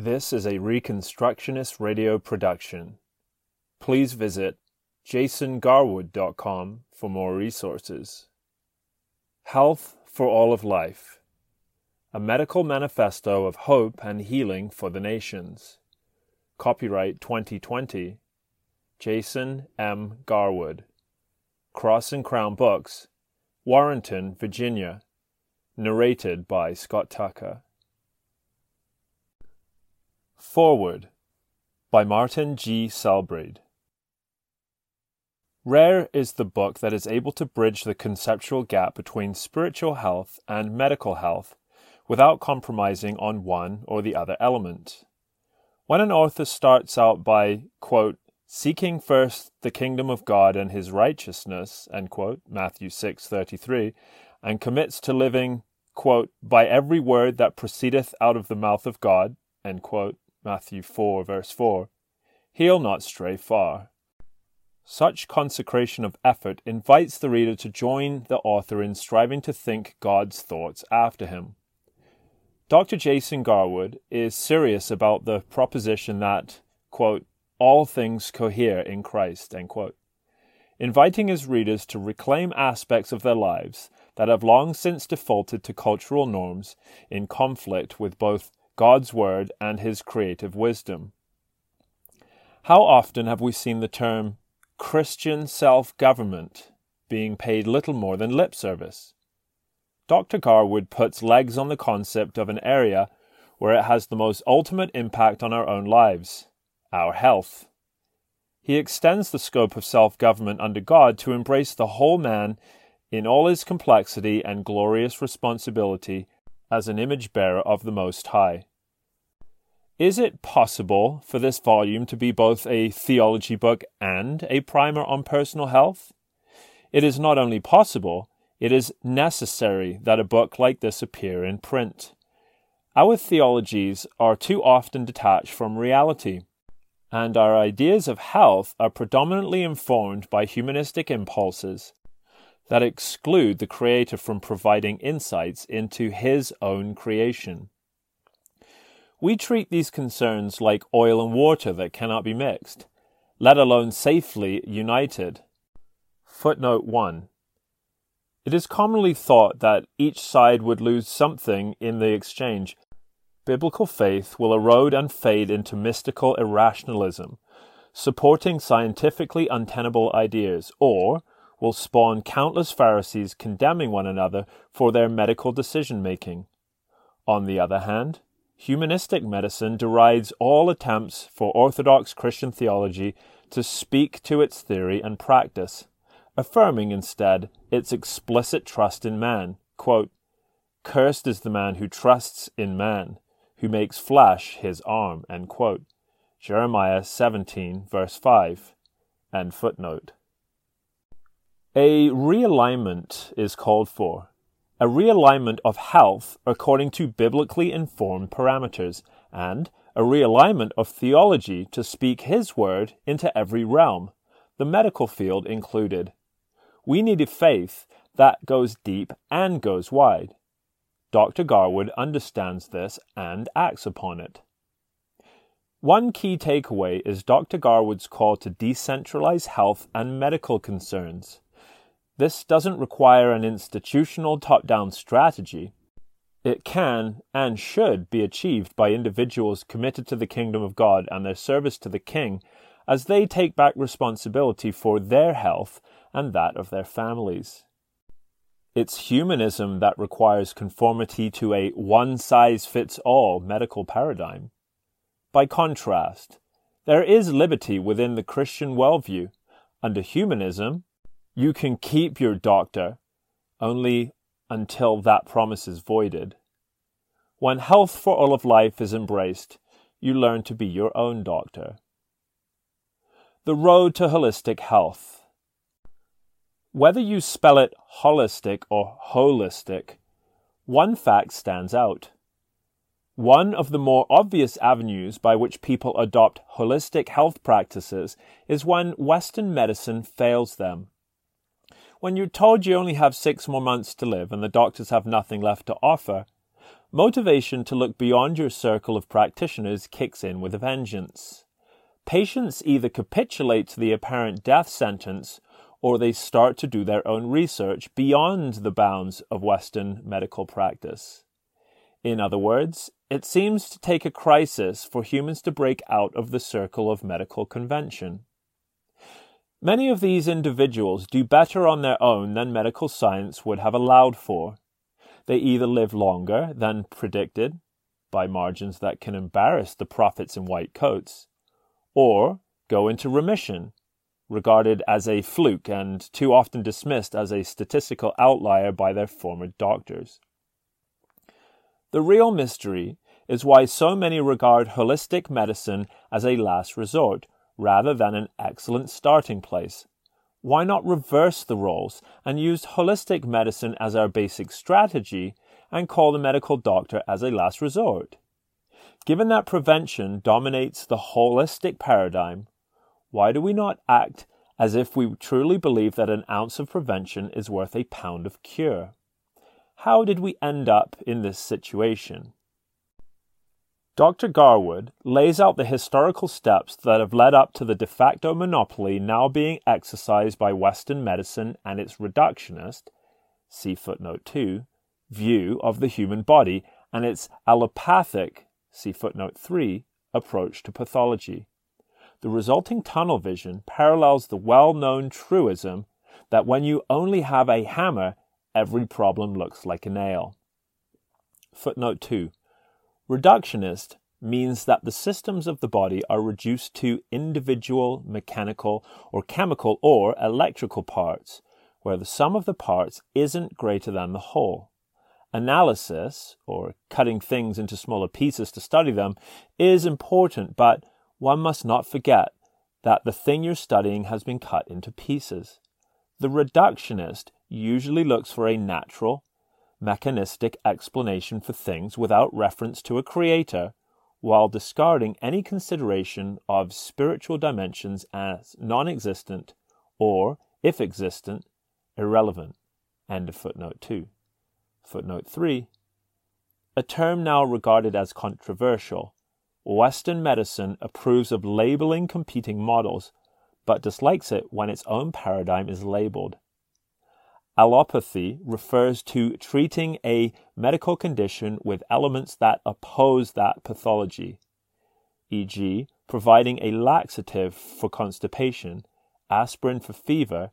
This is a Reconstructionist radio production. Please visit jasongarwood.com for more resources. Health for All of Life A Medical Manifesto of Hope and Healing for the Nations. Copyright 2020. Jason M. Garwood. Cross and Crown Books, Warrenton, Virginia. Narrated by Scott Tucker. Foreword by Martin G. Selbrede. Rare is the book that is able to bridge the conceptual gap between spiritual health and medical health without compromising on one or the other element. When an author starts out by, quote, seeking first the kingdom of God and his righteousness, quote, Matthew 6:33, and commits to living, quote, by every word that proceedeth out of the mouth of God, quote, Matthew 4, verse 4, he'll not stray far. Such consecration of effort invites the reader to join the author in striving to think God's thoughts after him. Dr. Jason Garwood is serious about the proposition that, quote, all things cohere in Christ, inviting his readers to reclaim aspects of their lives that have long since defaulted to cultural norms in conflict with both God's Word and His creative wisdom. How often have we seen the term Christian self government being paid little more than lip service? Dr. Garwood puts legs on the concept of an area where it has the most ultimate impact on our own lives our health. He extends the scope of self government under God to embrace the whole man in all his complexity and glorious responsibility as an image bearer of the Most High. Is it possible for this volume to be both a theology book and a primer on personal health? It is not only possible, it is necessary that a book like this appear in print. Our theologies are too often detached from reality, and our ideas of health are predominantly informed by humanistic impulses that exclude the Creator from providing insights into His own creation. We treat these concerns like oil and water that cannot be mixed, let alone safely united. Footnote 1. It is commonly thought that each side would lose something in the exchange. Biblical faith will erode and fade into mystical irrationalism, supporting scientifically untenable ideas, or will spawn countless Pharisees condemning one another for their medical decision making. On the other hand, Humanistic medicine derides all attempts for orthodox Christian theology to speak to its theory and practice, affirming instead its explicit trust in man. Quote, Cursed is the man who trusts in man, who makes flesh his arm. Jeremiah 17, verse 5. End footnote. A realignment is called for a realignment of health according to biblically informed parameters, and a realignment of theology to speak His word into every realm, the medical field included. We need a faith that goes deep and goes wide. Dr. Garwood understands this and acts upon it. One key takeaway is Dr. Garwood's call to decentralize health and medical concerns. This doesn't require an institutional top down strategy. It can and should be achieved by individuals committed to the kingdom of God and their service to the King as they take back responsibility for their health and that of their families. It's humanism that requires conformity to a one size fits all medical paradigm. By contrast, there is liberty within the Christian worldview. Under humanism, you can keep your doctor only until that promise is voided. When health for all of life is embraced, you learn to be your own doctor. The road to holistic health. Whether you spell it wholistic or holistic, one fact stands out. One of the more obvious avenues by which people adopt holistic health practices is when Western medicine fails them when you're told you only have six more months to live and the doctors have nothing left to offer, motivation to look beyond your circle of practitioners kicks in with a vengeance. Patients either capitulate to the apparent death sentence or they start to do their own research beyond the bounds of Western medical practice. In other words, it seems to take a crisis for humans to break out of the circle of medical convention. Many of these individuals do better on their own than medical science would have allowed for. They either live longer than predicted, by margins that can embarrass the prophets in white coats, or go into remission, regarded as a fluke and too often dismissed as a statistical outlier by their former doctors. The real mystery is why so many regard holistic medicine as a last resort rather than an excellent starting place. Why not reverse the roles and use holistic medicine as our basic strategy and call the medical doctor as a last resort? Given that prevention dominates the holistic paradigm, why do we not act as if we truly believe that an ounce of prevention is worth a pound of cure? How did we end up in this situation? Dr. Garwood lays out the historical steps that have led up to the de facto monopoly now being exercised by Western medicine and its reductionist, see footnote 2, view of the human body and its allopathic, see footnote 3, approach to pathology. The resulting tunnel vision parallels the well known truism that when you only have a hammer, every problem looks like a nail. Footnote 2 Reductionist means that the systems of the body are reduced to individual mechanical or chemical or electrical parts, where the sum of the parts isn't greater than the whole. Analysis, or cutting things into smaller pieces to study them, is important, but one must not forget that the thing you're studying has been cut into pieces. The reductionist usually looks for a natural, mechanistic explanation for things without reference to a creator, while discarding any consideration of spiritual dimensions as non existent or, if existent, irrelevant. End of footnote 2. Footnote 3. A term now regarded as controversial. Western medicine approves of labeling competing models, but dislikes it when its own paradigm is labeled. Allopathy refers to treating a medical condition with elements that oppose that pathology, e.g., providing a laxative for constipation, aspirin for fever,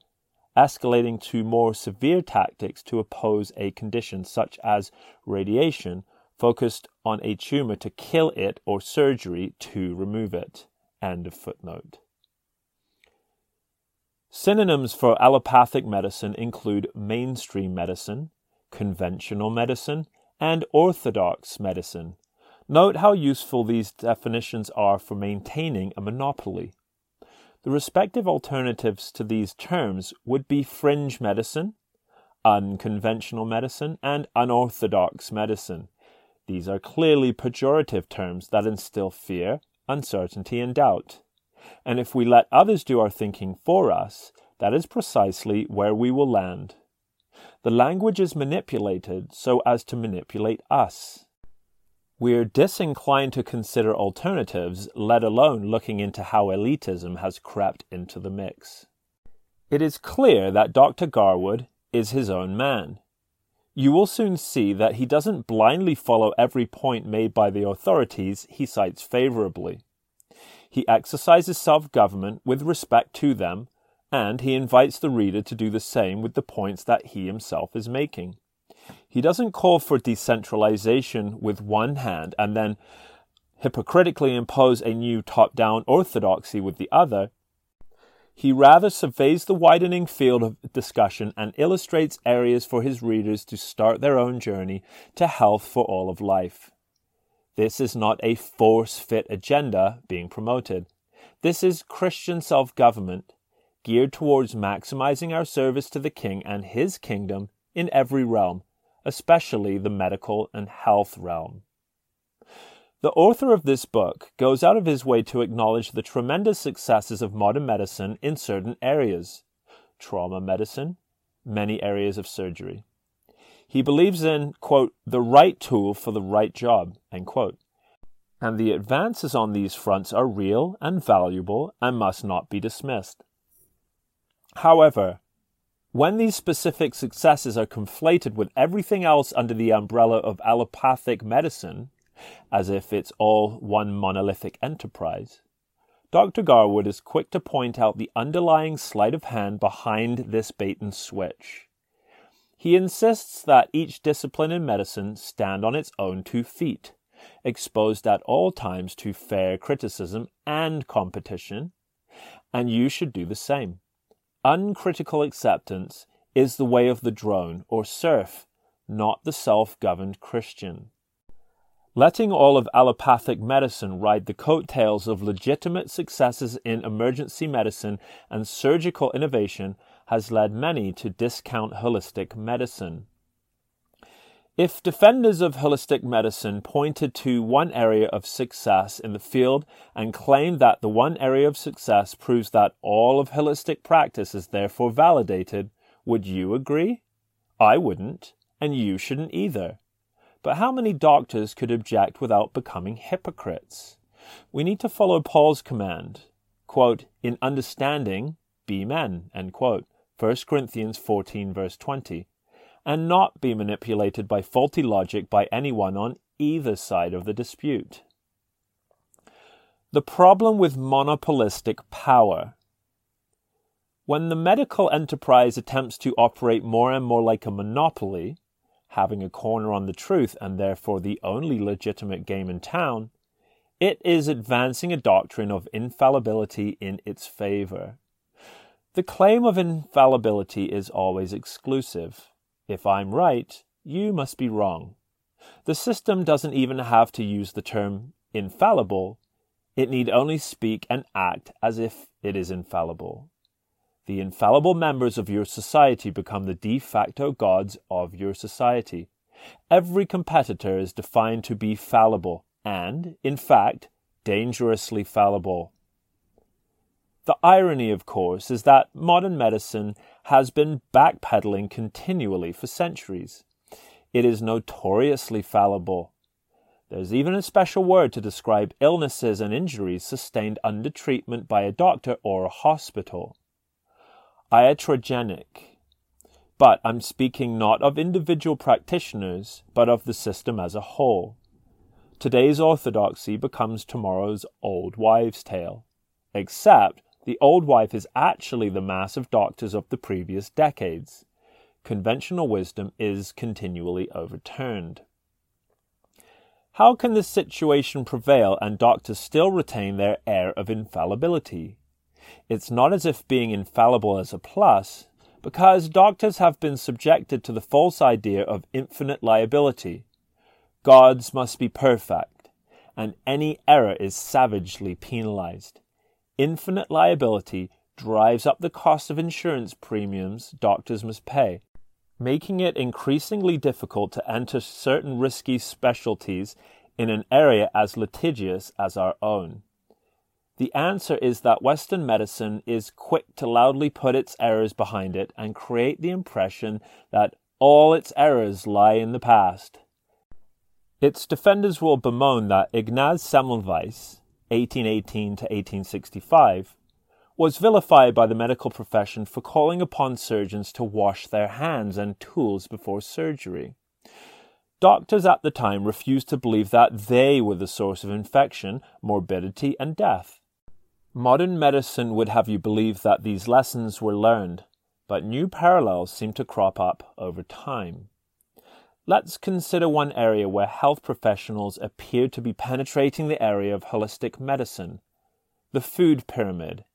escalating to more severe tactics to oppose a condition such as radiation focused on a tumor to kill it or surgery to remove it. End of footnote. Synonyms for allopathic medicine include mainstream medicine, conventional medicine, and orthodox medicine. Note how useful these definitions are for maintaining a monopoly. The respective alternatives to these terms would be fringe medicine, unconventional medicine, and unorthodox medicine. These are clearly pejorative terms that instill fear, uncertainty, and doubt. And if we let others do our thinking for us, that is precisely where we will land. The language is manipulated so as to manipulate us. We're disinclined to consider alternatives, let alone looking into how elitism has crept into the mix. It is clear that Dr. Garwood is his own man. You will soon see that he doesn't blindly follow every point made by the authorities he cites favorably. He exercises self government with respect to them, and he invites the reader to do the same with the points that he himself is making. He doesn't call for decentralization with one hand and then hypocritically impose a new top down orthodoxy with the other. He rather surveys the widening field of discussion and illustrates areas for his readers to start their own journey to health for all of life. This is not a force fit agenda being promoted. This is Christian self government geared towards maximizing our service to the King and his kingdom in every realm, especially the medical and health realm. The author of this book goes out of his way to acknowledge the tremendous successes of modern medicine in certain areas trauma medicine, many areas of surgery. He believes in, quote, the right tool for the right job, end quote. And the advances on these fronts are real and valuable and must not be dismissed. However, when these specific successes are conflated with everything else under the umbrella of allopathic medicine, as if it's all one monolithic enterprise, Dr. Garwood is quick to point out the underlying sleight of hand behind this bait and switch. He insists that each discipline in medicine stand on its own two feet, exposed at all times to fair criticism and competition, and you should do the same. Uncritical acceptance is the way of the drone or serf, not the self governed Christian. Letting all of allopathic medicine ride the coattails of legitimate successes in emergency medicine and surgical innovation has led many to discount holistic medicine. If defenders of holistic medicine pointed to one area of success in the field and claimed that the one area of success proves that all of holistic practice is therefore validated, would you agree? I wouldn't, and you shouldn't either. But how many doctors could object without becoming hypocrites? We need to follow Paul's command, quote, in understanding, be men, end quote, 1 Corinthians 14 verse 20, and not be manipulated by faulty logic by anyone on either side of the dispute. The problem with monopolistic power. When the medical enterprise attempts to operate more and more like a monopoly, having a corner on the truth and therefore the only legitimate game in town, it is advancing a doctrine of infallibility in its favor. The claim of infallibility is always exclusive. If I'm right, you must be wrong. The system doesn't even have to use the term infallible, it need only speak and act as if it is infallible. The infallible members of your society become the de facto gods of your society. Every competitor is defined to be fallible and, in fact, dangerously fallible. The irony, of course, is that modern medicine has been backpedaling continually for centuries. It is notoriously fallible. There's even a special word to describe illnesses and injuries sustained under treatment by a doctor or a hospital iatrogenic. But I'm speaking not of individual practitioners, but of the system as a whole. Today's orthodoxy becomes tomorrow's old wives' tale, except the old wife is actually the mass of doctors of the previous decades. Conventional wisdom is continually overturned. How can this situation prevail and doctors still retain their air of infallibility? It's not as if being infallible is a plus, because doctors have been subjected to the false idea of infinite liability. Gods must be perfect, and any error is savagely penalized. Infinite liability drives up the cost of insurance premiums doctors must pay, making it increasingly difficult to enter certain risky specialties in an area as litigious as our own. The answer is that Western medicine is quick to loudly put its errors behind it and create the impression that all its errors lie in the past. Its defenders will bemoan that Ignaz Semmelweis, 1818 to 1865, was vilified by the medical profession for calling upon surgeons to wash their hands and tools before surgery. Doctors at the time refused to believe that they were the source of infection, morbidity, and death. Modern medicine would have you believe that these lessons were learned, but new parallels seem to crop up over time. Let's consider one area where health professionals appear to be penetrating the area of holistic medicine the food pyramid.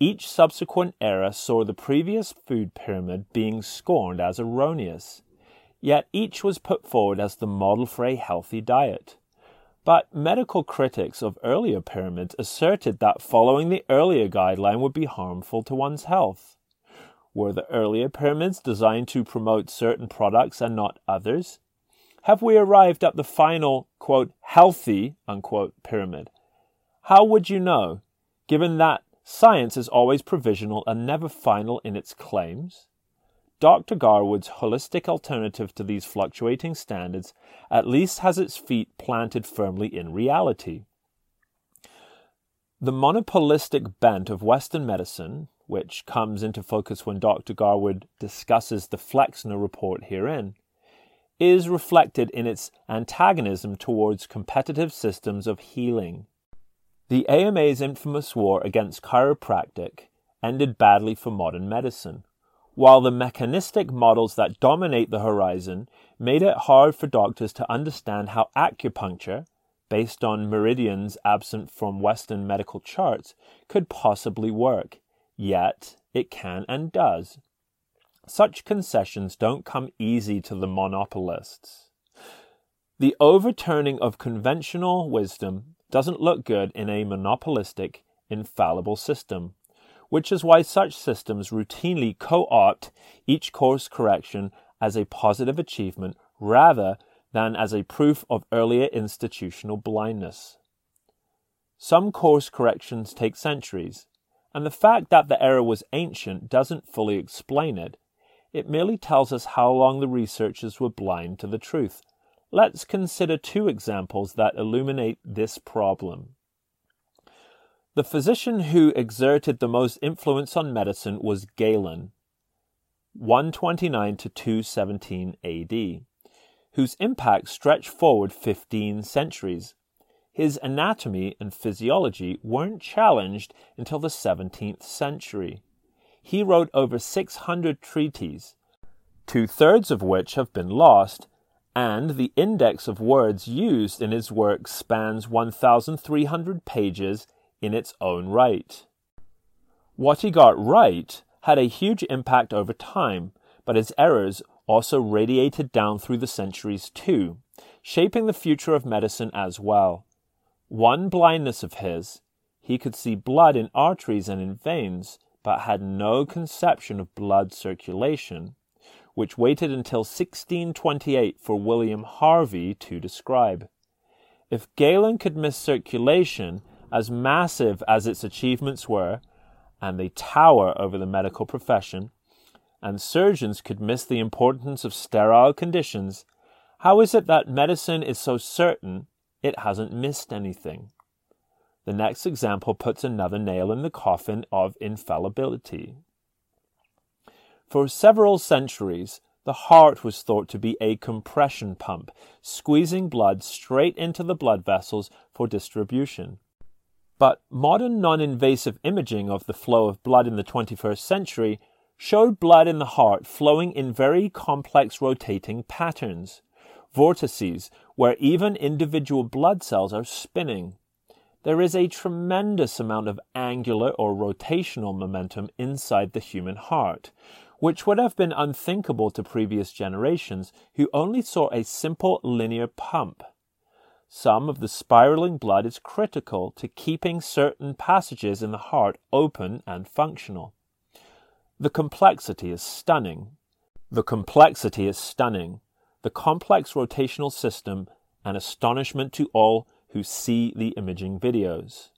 Each subsequent era saw the previous food pyramid being scorned as erroneous, yet each was put forward as the model for a healthy diet. But medical critics of earlier pyramids asserted that following the earlier guideline would be harmful to one's health. Were the earlier pyramids designed to promote certain products and not others? Have we arrived at the final, quote, healthy, unquote, pyramid? How would you know, given that science is always provisional and never final in its claims? Dr. Garwood's holistic alternative to these fluctuating standards at least has its feet planted firmly in reality. The monopolistic bent of Western medicine, which comes into focus when Dr. Garwood discusses the Flexner report herein, is reflected in its antagonism towards competitive systems of healing. The AMA's infamous war against chiropractic ended badly for modern medicine, while the mechanistic models that dominate the horizon made it hard for doctors to understand how acupuncture, based on meridians absent from Western medical charts, could possibly work. Yet, it can and does. Such concessions don't come easy to the monopolists. The overturning of conventional wisdom doesn't look good in a monopolistic, infallible system which is why such systems routinely co opt each course correction as a positive achievement rather than as a proof of earlier institutional blindness. Some course corrections take centuries, and the fact that the error was ancient doesn't fully explain it. It merely tells us how long the researchers were blind to the truth. Let's consider two examples that illuminate this problem. The physician who exerted the most influence on medicine was Galen, 129 to 217 AD, whose impact stretched forward 15 centuries. His anatomy and physiology weren't challenged until the 17th century. He wrote over 600 treatises, two thirds of which have been lost, and the index of words used in his work spans 1,300 pages in its own right. What he got right had a huge impact over time, but his errors also radiated down through the centuries too, shaping the future of medicine as well. One blindness of his, he could see blood in arteries and in veins, but had no conception of blood circulation, which waited until 1628 for William Harvey to describe. If Galen could miss circulation, as massive as its achievements were, and they tower over the medical profession, and surgeons could miss the importance of sterile conditions, how is it that medicine is so certain it hasn't missed anything? The next example puts another nail in the coffin of infallibility. For several centuries, the heart was thought to be a compression pump, squeezing blood straight into the blood vessels for distribution. But modern non invasive imaging of the flow of blood in the 21st century showed blood in the heart flowing in very complex rotating patterns, vortices where even individual blood cells are spinning. There is a tremendous amount of angular or rotational momentum inside the human heart, which would have been unthinkable to previous generations who only saw a simple linear pump. Some of the spiraling blood is critical to keeping certain passages in the heart open and functional. The complexity is stunning. The complexity is stunning. The complex rotational system an astonishment to all who see the imaging videos.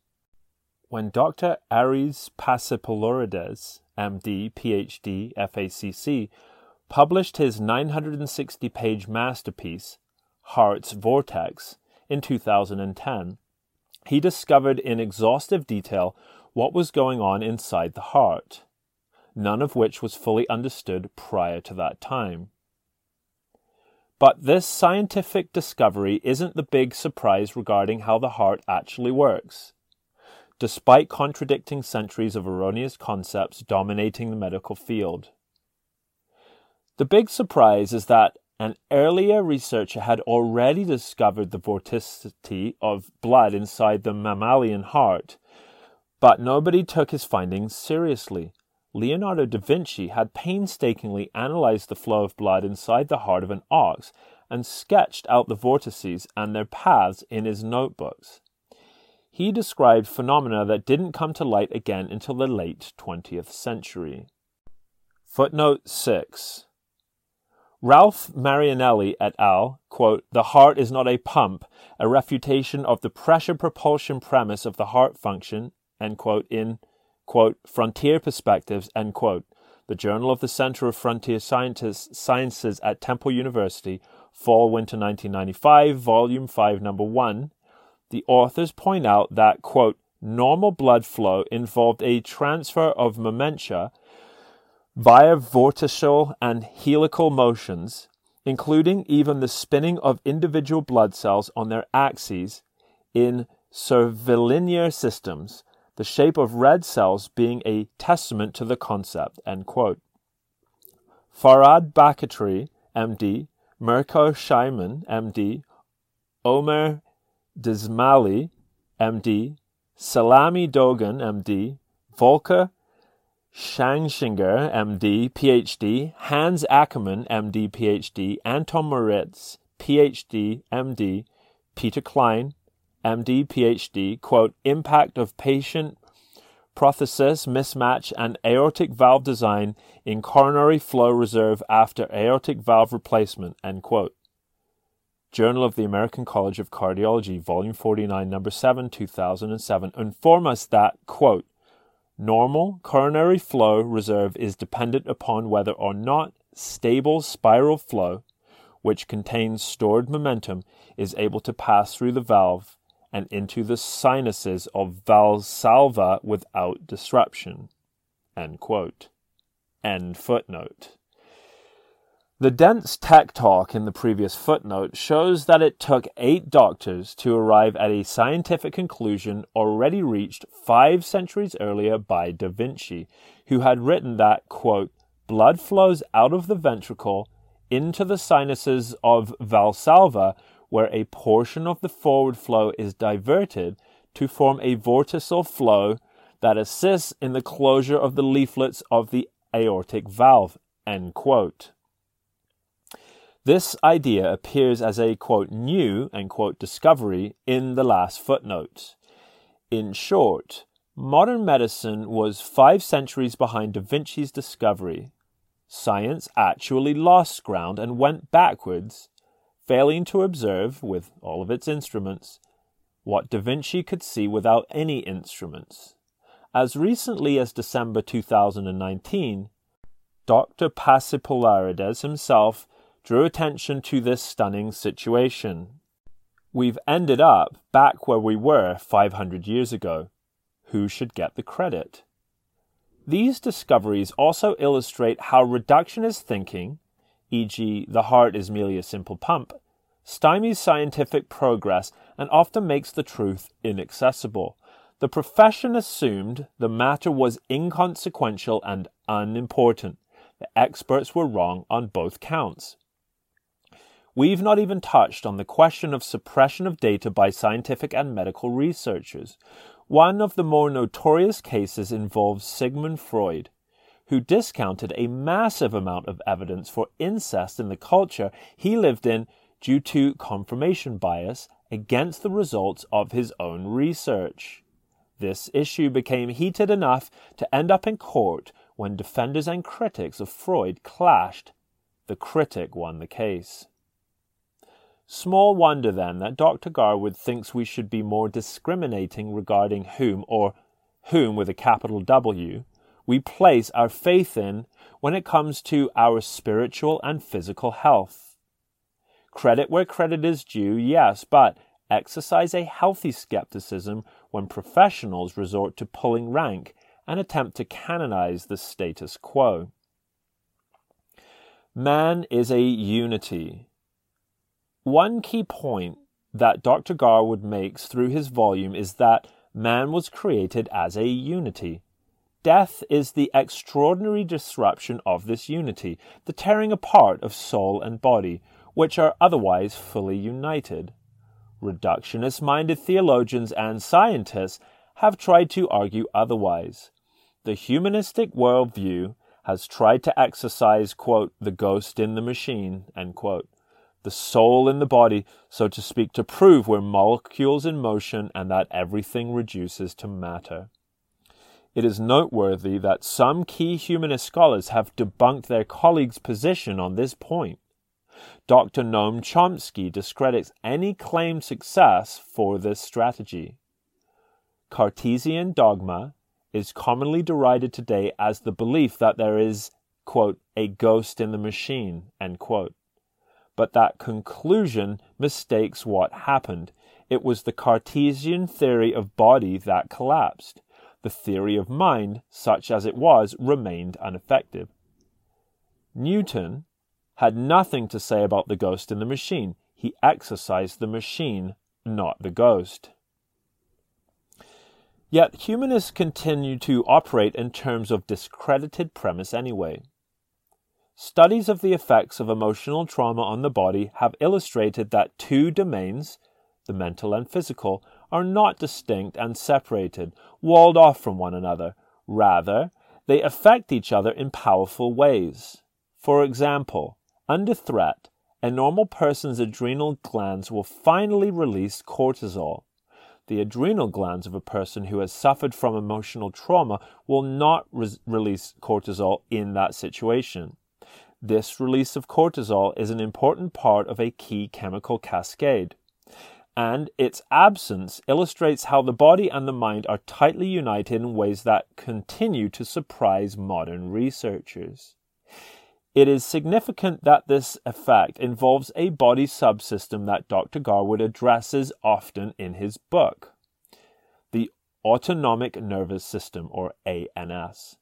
When Dr. Ares Pasipoularides, MD, PhD, FACC, published his 960 page masterpiece, Heart's Vortex, in 2010. He discovered in exhaustive detail what was going on inside the heart, none of which was fully understood prior to that time. But this scientific discovery isn't the big surprise regarding how the heart actually works. Despite contradicting centuries of erroneous concepts dominating the medical field. The big surprise is that an earlier researcher had already discovered the vorticity of blood inside the mammalian heart, but nobody took his findings seriously. Leonardo da Vinci had painstakingly analyzed the flow of blood inside the heart of an ox and sketched out the vortices and their paths in his notebooks. He described phenomena that didn't come to light again until the late 20th century. Footnote 6 Ralph Marinelli et al., quote, The heart is not a pump, a refutation of the pressure propulsion premise of the heart function, end quote, in, quote, Frontier Perspectives, end quote. the Journal of the Center of Frontier Sciences at Temple University, Fall Winter 1995, Volume 5, Number 1, the authors point out that, quote, normal blood flow involved a transfer of momentum via vortical and helical motions, including even the spinning of individual blood cells on their axes in curvilinear systems, the shape of red cells being a testament to the concept. End quote. Farhad Bakhtiary, MD, Mirko Schiemann, MD, Omer Dzemali, MD, Selami Dogan, MD, Volker Schachinger, MD, PhD, Hans Ackermann, MD, PhD, Anton Moritz, PhD, MD, Peter Kleine, MD, PhD, quote, impact of patient prothesis mismatch and aortic valve design in coronary flow reserve after aortic valve replacement, end quote. Journal of the American College of Cardiology, Volume 49, Number 7, 2007, inform us that, quote, Normal coronary flow reserve is dependent upon whether or not stable spiral flow, which contains stored momentum, is able to pass through the valve and into the sinuses of valsalva without disruption. End quote. End footnote. The dense tech talk in the previous footnote shows that it took eight doctors to arrive at a scientific conclusion already reached five centuries earlier by Da Vinci, who had written that, quote, blood flows out of the ventricle into the sinuses of Valsalva, where a portion of the forward flow is diverted to form a vorticial flow that assists in the closure of the leaflets of the aortic valve, end quote. This idea appears as a quote new quote discovery in the last footnote. In short, modern medicine was five centuries behind Da Vinci's discovery. Science actually lost ground and went backwards, failing to observe, with all of its instruments, what Da Vinci could see without any instruments. As recently as December 2019, Dr. Pasipoularides himself drew attention to this stunning situation. We've ended up back where we were 500 years ago. Who should get the credit? These discoveries also illustrate how reductionist thinking, e.g., the heart is merely a simple pump, stymies scientific progress and often makes the truth inaccessible. The profession assumed the matter was inconsequential and unimportant. The experts were wrong on both counts. We've not even touched on the question of suppression of data by scientific and medical researchers. One of the more notorious cases involves Sigmund Freud, who discounted a massive amount of evidence for incest in the culture he lived in due to confirmation bias against the results of his own research. This issue became heated enough to end up in court when defenders and critics of Freud clashed. The critic won the case. Small wonder then that Dr. Garwood thinks we should be more discriminating regarding whom, or whom with a capital W, we place our faith in when it comes to our spiritual and physical health. Credit where credit is due, yes, but exercise a healthy skepticism when professionals resort to pulling rank and attempt to canonize the status quo. Man is a unity, one key point that Dr. Garwood makes through his volume is that man was created as a unity. Death is the extraordinary disruption of this unity, the tearing apart of soul and body, which are otherwise fully united. Reductionist minded theologians and scientists have tried to argue otherwise. The humanistic worldview has tried to exorcise, quote, the ghost in the machine, end quote the soul in the body, so to speak, to prove we're molecules in motion and that everything reduces to matter. It is noteworthy that some key humanist scholars have debunked their colleagues' position on this point. Dr. Noam Chomsky discredits any claimed success for this strategy. Cartesian dogma is commonly derided today as the belief that there is quote, a ghost in the machine, end quote. But that conclusion mistakes what happened. It was the Cartesian theory of body that collapsed. The theory of mind, such as it was, remained ineffective. Newton had nothing to say about the ghost in the machine. He exorcised the machine, not the ghost. Yet humanists continue to operate in terms of discredited premise anyway. Studies of the effects of emotional trauma on the body have illustrated that two domains, the mental and physical, are not distinct and separated, walled off from one another. Rather, they affect each other in powerful ways. For example, under threat, a normal person's adrenal glands will finally release cortisol. The adrenal glands of a person who has suffered from emotional trauma will not re- release cortisol in that situation. This release of cortisol is an important part of a key chemical cascade and its absence illustrates how the body and the mind are tightly united in ways that continue to surprise modern researchers. It is significant that this effect involves a body subsystem that Dr. Garwood addresses often in his book the Autonomic Nervous System, or ANS.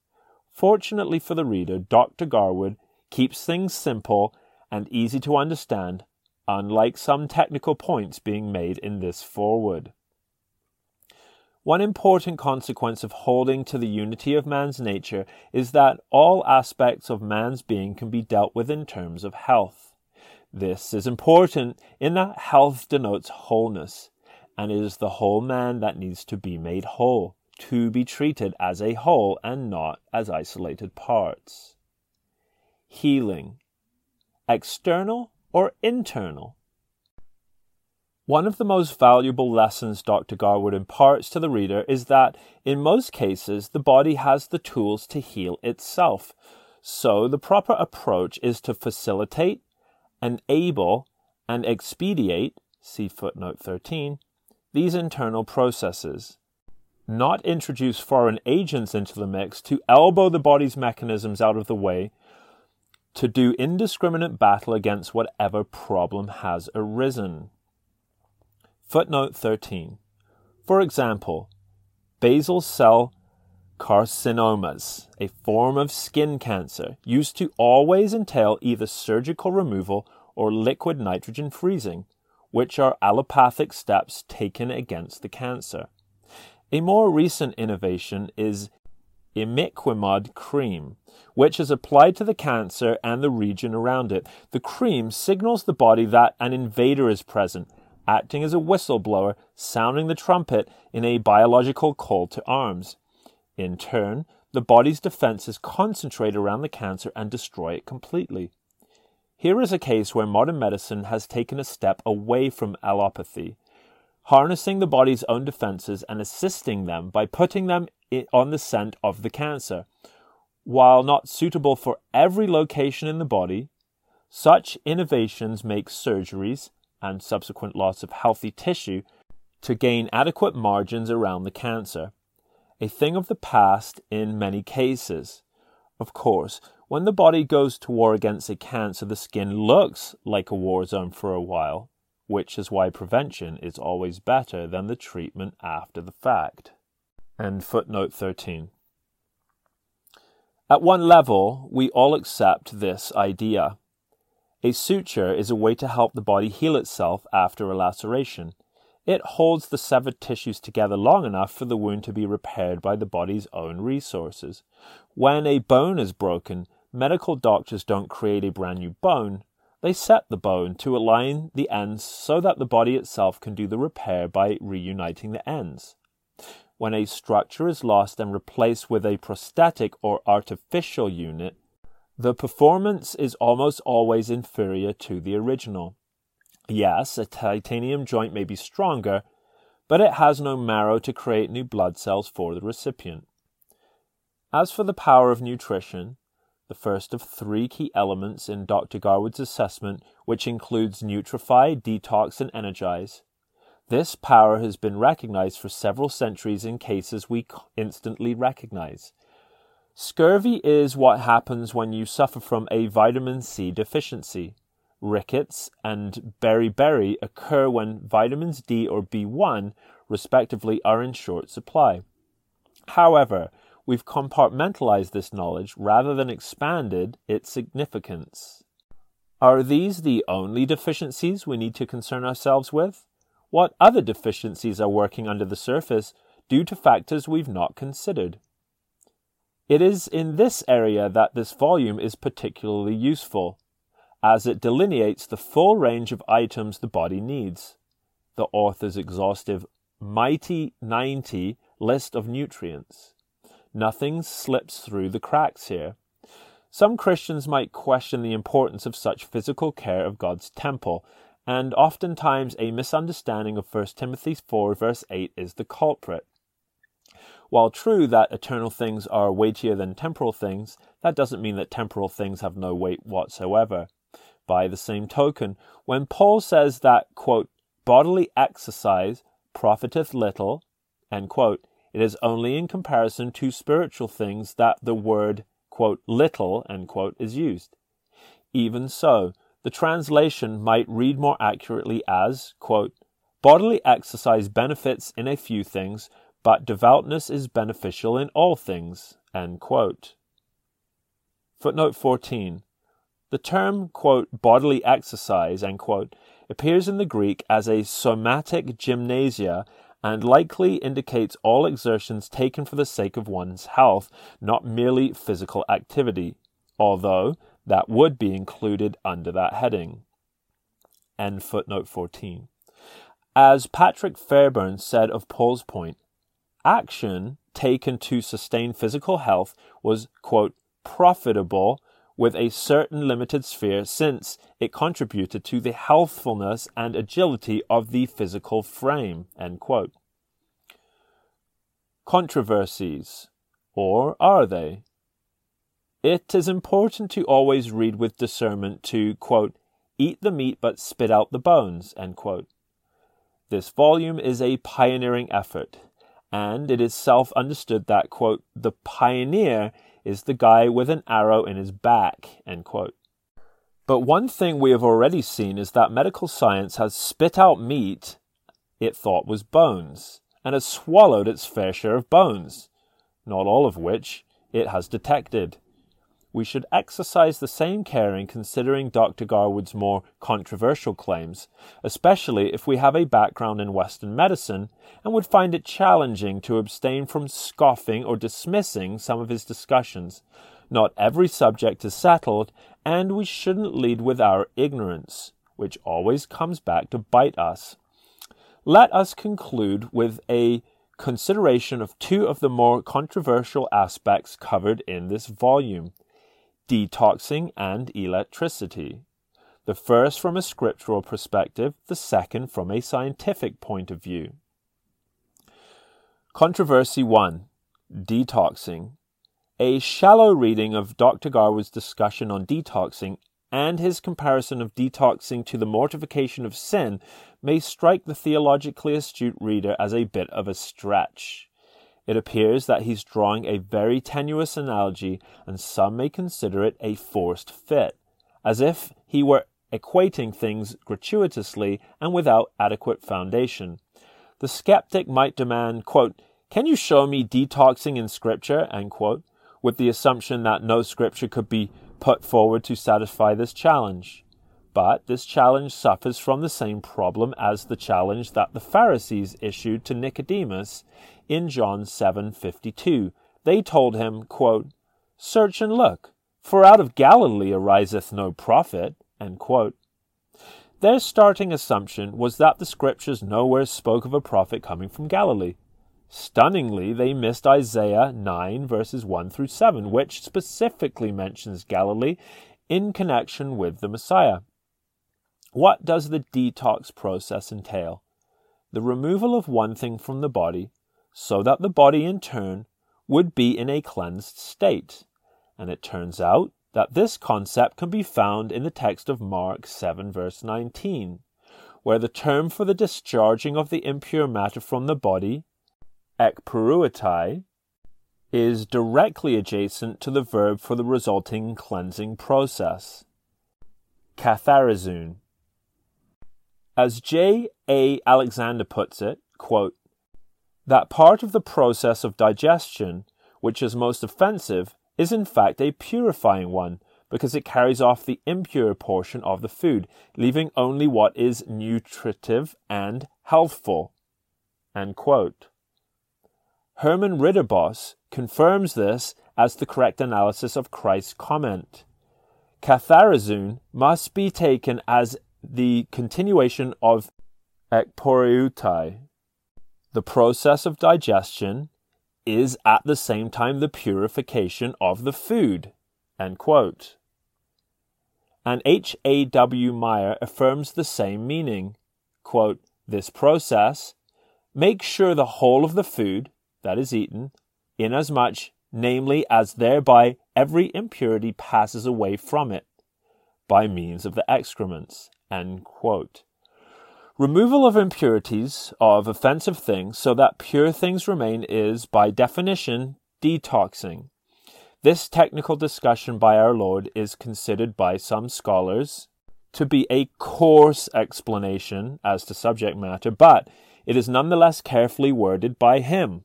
Fortunately for the reader, Dr. Garwood keeps things simple and easy to understand unlike some technical points being made in this foreword. One important consequence of holding to the unity of man's nature is that all aspects of man's being can be dealt with in terms of health. This is important in that health denotes wholeness, and it is the whole man that needs to be made whole, to be treated as a whole and not as isolated parts. Healing. External or internal? One of the most valuable lessons Dr. Garwood imparts to the reader is that, in most cases, the body has the tools to heal itself. So, the proper approach is to facilitate, enable, and expedite, see footnote 13, these internal processes. Not introduce foreign agents into the mix to elbow the body's mechanisms out of the way to do indiscriminate battle against whatever problem has arisen. Footnote 13. For example, basal cell carcinomas, a form of skin cancer, used to always entail either surgical removal or liquid nitrogen freezing, which are allopathic steps taken against the cancer. A more recent innovation is imiquimod cream, which is applied to the cancer and the region around it. The cream signals the body that an invader is present, acting as a whistleblower, sounding the trumpet in a biological call to arms. In turn, the body's defenses concentrate around the cancer and destroy it completely. Here is a case where modern medicine has taken a step away from allopathy, harnessing the body's own defenses and assisting them by putting them on the scent of the cancer. While not suitable for every location in the body, such innovations make surgeries and subsequent loss of healthy tissue to gain adequate margins around the cancer, a thing of the past in many cases. Of course, when the body goes to war against a cancer, the skin looks like a war zone for a while, which is why prevention is always better than the treatment after the fact. And footnote 13. At one level, we all accept this idea. A suture is a way to help the body heal itself after a laceration. It holds the severed tissues together long enough for the wound to be repaired by the body's own resources. When a bone is broken, medical doctors don't create a brand new bone. They set the bone to align the ends so that the body itself can do the repair by reuniting the ends when a structure is lost and replaced with a prosthetic or artificial unit, the performance is almost always inferior to the original. Yes, a titanium joint may be stronger, but it has no marrow to create new blood cells for the recipient. As for the power of nutrition, the first of three key elements in Dr. Garwood's assessment, which includes nutrify, detox, and energize, this power has been recognized for several centuries in cases we instantly recognize. Scurvy is what happens when you suffer from a vitamin C deficiency. Rickets and beriberi occur when vitamins D or B1, respectively, are in short supply. However, we've compartmentalized this knowledge rather than expanded its significance. Are these the only deficiencies we need to concern ourselves with? What other deficiencies are working under the surface due to factors we've not considered? It is in this area that this volume is particularly useful, as it delineates the full range of items the body needs. The author's exhaustive Mighty 90 list of nutrients. Nothing slips through the cracks here. Some Christians might question the importance of such physical care of God's temple, and oftentimes a misunderstanding of 1 Timothy 4 verse 8 is the culprit. While true that eternal things are weightier than temporal things, that doesn't mean that temporal things have no weight whatsoever. By the same token, when Paul says that, quote, bodily exercise profiteth little, quote, it is only in comparison to spiritual things that the word, quote, little, quote, is used. Even so, the translation might read more accurately as, quote, bodily exercise benefits in a few things, but devoutness is beneficial in all things, Footnote 14. The term, quote, bodily exercise, quote, appears in the Greek as a somatic gymnasia and likely indicates all exertions taken for the sake of one's health, not merely physical activity, although that would be included under that heading. End footnote 14. As Patrick Fairbairn said of Paul's point, action taken to sustain physical health was, quote, profitable with a certain limited sphere since it contributed to the healthfulness and agility of the physical frame. Controversies. Or are they? It is important to always read with discernment to, quote, eat the meat but spit out the bones, This volume is a pioneering effort, and it is self understood that, quote, the pioneer is the guy with an arrow in his back. end quote. But one thing we have already seen is that medical science has spit out meat it thought was bones, and has swallowed its fair share of bones, not all of which it has detected we should exercise the same care in considering Dr. Garwood's more controversial claims, especially if we have a background in Western medicine and would find it challenging to abstain from scoffing or dismissing some of his discussions. Not every subject is settled, and we shouldn't lead with our ignorance, which always comes back to bite us. Let us conclude with a consideration of two of the more controversial aspects covered in this volume detoxing and electricity. The first from a scriptural perspective, the second from a scientific point of view. Controversy 1 Detoxing. A shallow reading of Dr. Garwood's discussion on detoxing and his comparison of detoxing to the mortification of sin may strike the theologically astute reader as a bit of a stretch. It appears that he's drawing a very tenuous analogy, and some may consider it a forced fit, as if he were equating things gratuitously and without adequate foundation. The skeptic might demand, quote, Can you show me detoxing in Scripture? Quote, with the assumption that no Scripture could be put forward to satisfy this challenge. But this challenge suffers from the same problem as the challenge that the Pharisees issued to Nicodemus in John 7:52. They told him, quote, "Search and look, for out of Galilee ariseth no prophet." Their starting assumption was that the scriptures nowhere spoke of a prophet coming from Galilee. Stunningly, they missed Isaiah 9 verses 1 through 7, which specifically mentions Galilee in connection with the Messiah. What does the detox process entail? The removal of one thing from the body so that the body in turn would be in a cleansed state. And it turns out that this concept can be found in the text of Mark 7, verse 19, where the term for the discharging of the impure matter from the body, ekporeutai, is directly adjacent to the verb for the resulting cleansing process. Katharizun. As J. A. Alexander puts it, quote, that part of the process of digestion which is most offensive is in fact a purifying one because it carries off the impure portion of the food, leaving only what is nutritive and healthful. Herman Ridderbos confirms this as the correct analysis of Christ's comment. Katharizun must be taken as the continuation of ekporeutai. The process of digestion is at the same time the purification of the food. And H. A. W. Meyer affirms the same meaning. Quote, this process makes sure the whole of the food that is eaten, inasmuch, namely, as thereby every impurity passes away from it by means of the excrements. Removal of impurities, of offensive things, so that pure things remain, is, by definition, detoxing. This technical discussion by our Lord is considered by some scholars to be a coarse explanation as to subject matter, but it is nonetheless carefully worded by him.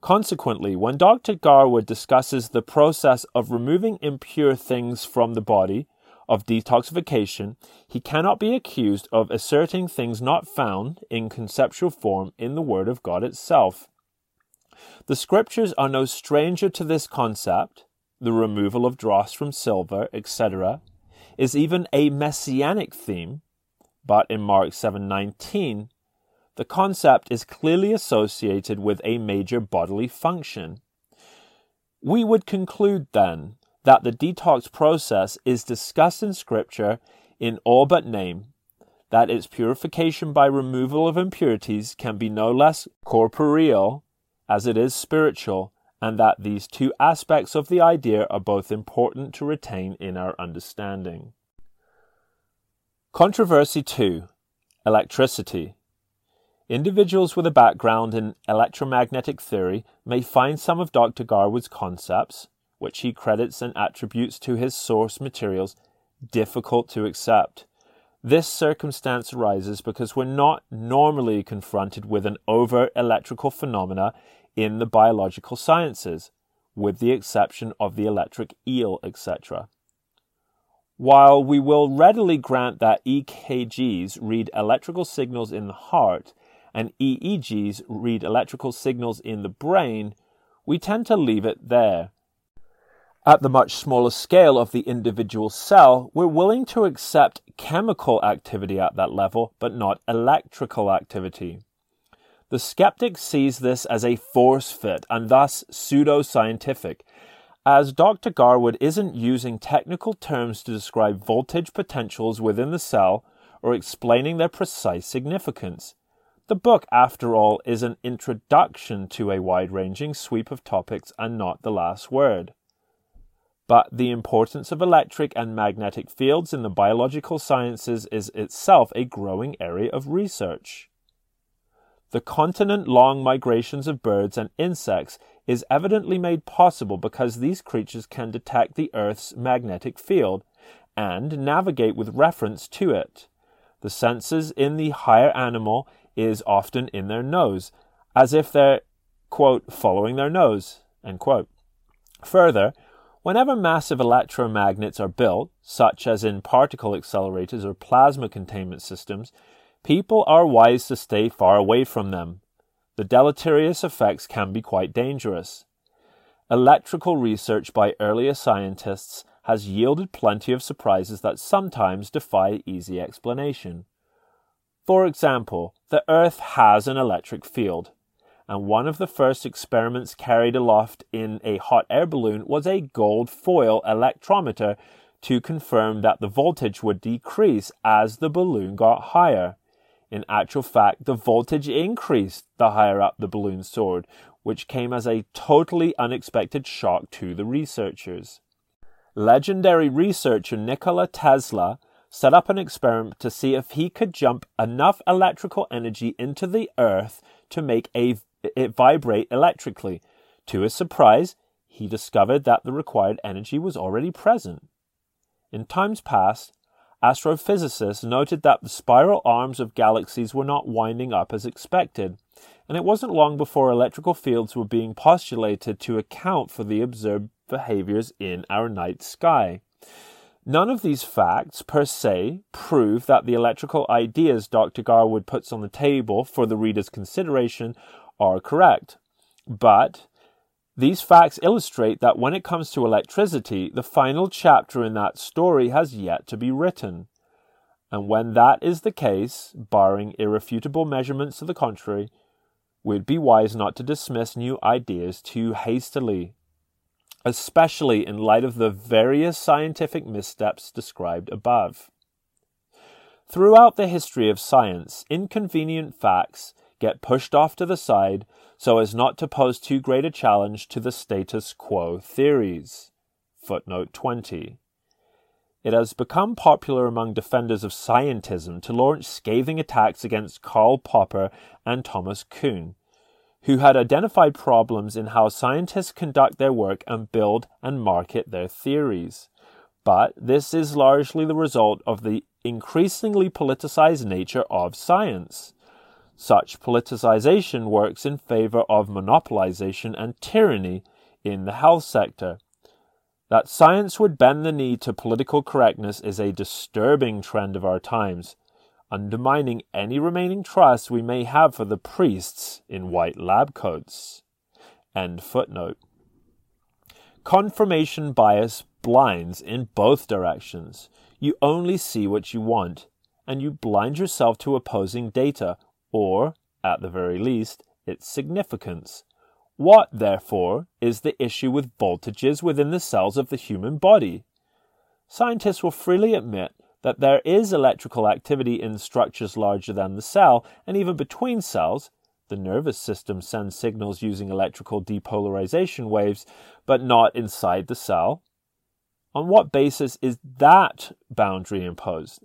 Consequently, when Dr. Garwood discusses the process of removing impure things from the body, of detoxification, he cannot be accused of asserting things not found in conceptual form in the Word of God itself. The Scriptures are no stranger to this concept. The removal of dross from silver, etc., is even a messianic theme, but in Mark 7:19, the concept is clearly associated with a major bodily function. We would conclude then that the detox process is discussed in Scripture in all but name, that its purification by removal of impurities can be no less corporeal as it is spiritual, and that these two aspects of the idea are both important to retain in our understanding. Controversy 2 Electricity. Individuals with a background in electromagnetic theory may find some of Dr. Garwood's concepts, which he credits and attributes to his source materials, difficult to accept. This circumstance arises because we're not normally confronted with an overt electrical phenomena in the biological sciences, with the exception of the electric eel, etc. While we will readily grant that EKGs read electrical signals in the heart and EEGs read electrical signals in the brain, we tend to leave it there at the much smaller scale of the individual cell, we're willing to accept chemical activity at that level, but not electrical activity. The skeptic sees this as a force fit and thus pseudo-scientific, as Dr. Garwood isn't using technical terms to describe voltage potentials within the cell or explaining their precise significance. The book, after all, is an introduction to a wide ranging sweep of topics and not the last word but the importance of electric and magnetic fields in the biological sciences is itself a growing area of research. The continent long migrations of birds and insects is evidently made possible because these creatures can detect the Earth's magnetic field and navigate with reference to it. The senses in the higher animal is often in their nose, as if they're, quote, following their nose, Further, Whenever massive electromagnets are built, such as in particle accelerators or plasma containment systems, people are wise to stay far away from them. The deleterious effects can be quite dangerous. Electrical research by earlier scientists has yielded plenty of surprises that sometimes defy easy explanation. For example, the Earth has an electric field and one of the first experiments carried aloft in a hot air balloon was a gold foil electrometer to confirm that the voltage would decrease as the balloon got higher. In actual fact, the voltage increased the higher up the balloon soared, which came as a totally unexpected shock to the researchers. Legendary researcher Nikola Tesla set up an experiment to see if he could jump enough electrical energy into the earth to make a it vibrate electrically To his surprise, he discovered that the required energy was already present. In times past, astrophysicists noted that the spiral arms of galaxies were not winding up as expected, and it wasn't long before electrical fields were being postulated to account for the observed behaviors in our night sky. None of these facts, per se, prove that the electrical ideas Dr. Garwood puts on the table for the reader's consideration are correct. But these facts illustrate that when it comes to electricity, the final chapter in that story has yet to be written. And when that is the case, barring irrefutable measurements to the contrary, we'd be wise not to dismiss new ideas too hastily especially in light of the various scientific missteps described above. Throughout the history of science, inconvenient facts get pushed off to the side so as not to pose too great a challenge to the status quo theories. Footnote 20. It has become popular among defenders of scientism to launch scathing attacks against Karl Popper and Thomas Kuhn, who had identified problems in how scientists conduct their work and build and market their theories. But this is largely the result of the increasingly politicized nature of science. Such politicization works in favor of monopolization and tyranny in the health sector. That science would bend the knee to political correctness is a disturbing trend of our times, undermining any remaining trust we may have for the priests in white lab coats. End footnote. Confirmation bias blinds in both directions. You only see what you want, and you blind yourself to opposing data, or, at the very least, its significance. What, therefore, is the issue with voltages within the cells of the human body? Scientists will freely admit that there is electrical activity in structures larger than the cell, and even between cells. The nervous system sends signals using electrical depolarization waves, but not inside the cell. On what basis is that boundary imposed?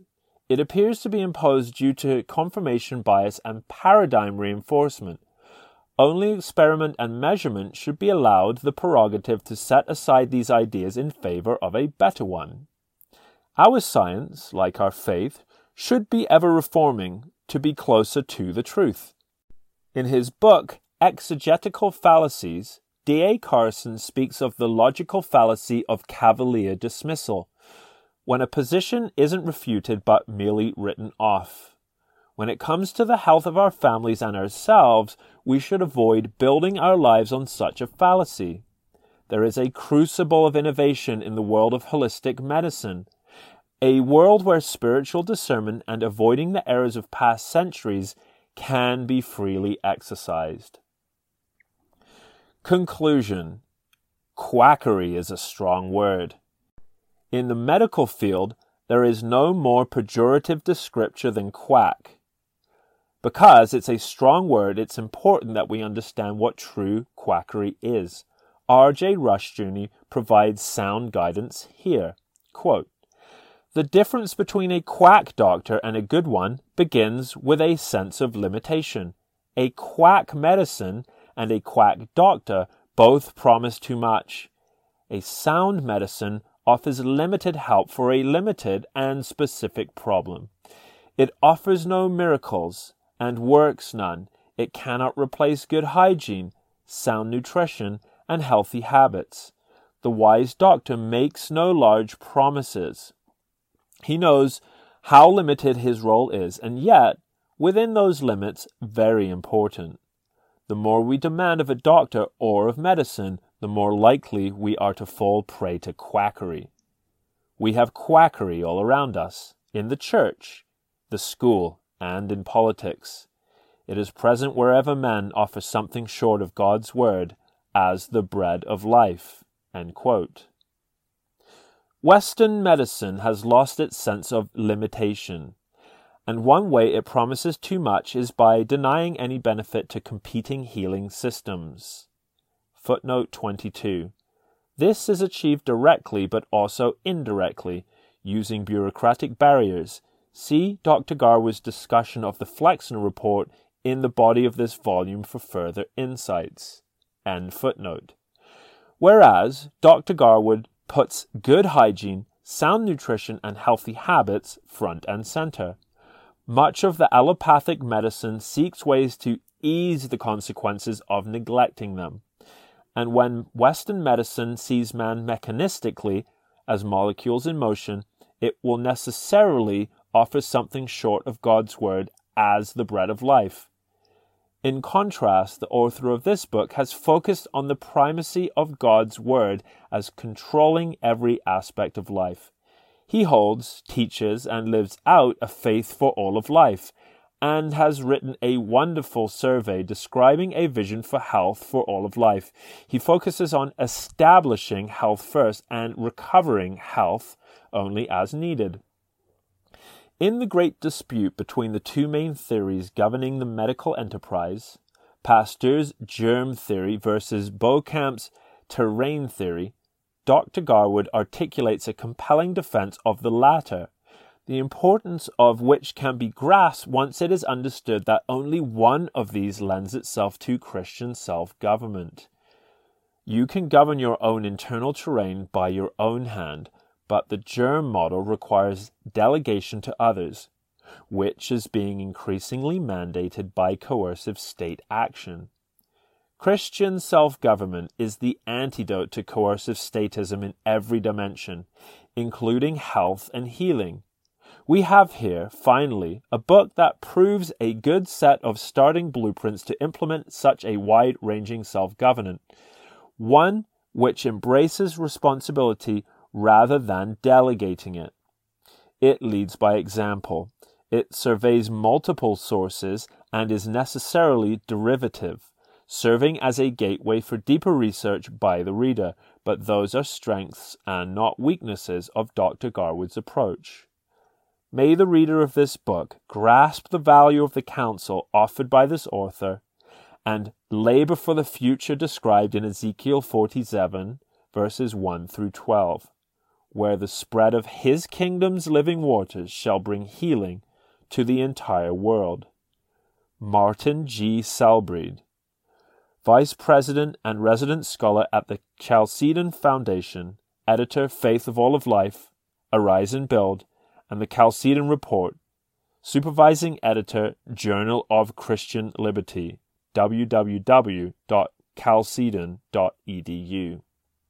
It appears to be imposed due to confirmation bias and paradigm reinforcement. Only experiment and measurement should be allowed the prerogative to set aside these ideas in favor of a better one. Our science, like our faith, should be ever reforming to be closer to the truth. In his book, Exegetical Fallacies, D.A. Carson speaks of the logical fallacy of cavalier dismissal, when a position isn't refuted but merely written off. When it comes to the health of our families and ourselves, we should avoid building our lives on such a fallacy. There is a crucible of innovation in the world of holistic medicine, a world where spiritual discernment and avoiding the errors of past centuries can be freely exercised. Conclusion Quackery is a strong word. In the medical field, there is no more pejorative descriptor than quack. Because it's a strong word, it's important that we understand what true quackery is. R.J. Rushdoony provides sound guidance here. Quote, the difference between a quack doctor and a good one begins with a sense of limitation. A quack medicine and a quack doctor both promise too much. A sound medicine offers limited help for a limited and specific problem. It offers no miracles and works none. It cannot replace good hygiene, sound nutrition, and healthy habits. The wise doctor makes no large promises. He knows how limited his role is, and yet, within those limits, very important. The more we demand of a doctor or of medicine, the more likely we are to fall prey to quackery. We have quackery all around us, in the church, the school, and in politics. It is present wherever men offer something short of God's word as the bread of life. Western medicine has lost its sense of limitation, and one way it promises too much is by denying any benefit to competing healing systems. Footnote 22. This is achieved directly but also indirectly, using bureaucratic barriers. See Dr. Garwood's discussion of the Flexner Report in the body of this volume for further insights. End footnote. Whereas Dr. Garwood puts good hygiene, sound nutrition, and healthy habits front and center. Much of the allopathic medicine seeks ways to ease the consequences of neglecting them. And when Western medicine sees man mechanistically as molecules in motion, it will necessarily offer something short of God's Word as the bread of life. In contrast, the author of this book has focused on the primacy of God's Word as controlling every aspect of life. He holds, teaches, and lives out a faith for all of life, and has written a wonderful survey describing a vision for health for all of life. He focuses on establishing health first and recovering health only as needed. In the great dispute between the two main theories governing the medical enterprise, Pasteur's germ theory versus Béchamp's terrain theory, Dr. Garwood articulates a compelling defense of the latter, the importance of which can be grasped once it is understood that only one of these lends itself to Christian self government. You can govern your own internal terrain by your own hand, but the germ model requires delegation to others, which is being increasingly mandated by coercive state action. Christian self government is the antidote to coercive statism in every dimension, including health and healing. We have here, finally, a book that proves a good set of starting blueprints to implement such a wide ranging self governance, one which embraces responsibility rather than delegating it. It leads by example. It surveys multiple sources and is necessarily derivative, serving as a gateway for deeper research by the reader, but those are strengths and not weaknesses of Dr. Garwood's approach. May the reader of this book grasp the value of the counsel offered by this author and labor for the future described in Ezekiel 47, verses 1 through 12 where the spread of his kingdom's living waters shall bring healing to the entire world. Martin G. Selbrede, Vice President and Resident Scholar at the Chalcedon Foundation, Editor Faith for All of Life, Arise and Build, and the Chalcedon Report, Supervising Editor, Journal of Christian Liberty, www.chalcedon.edu.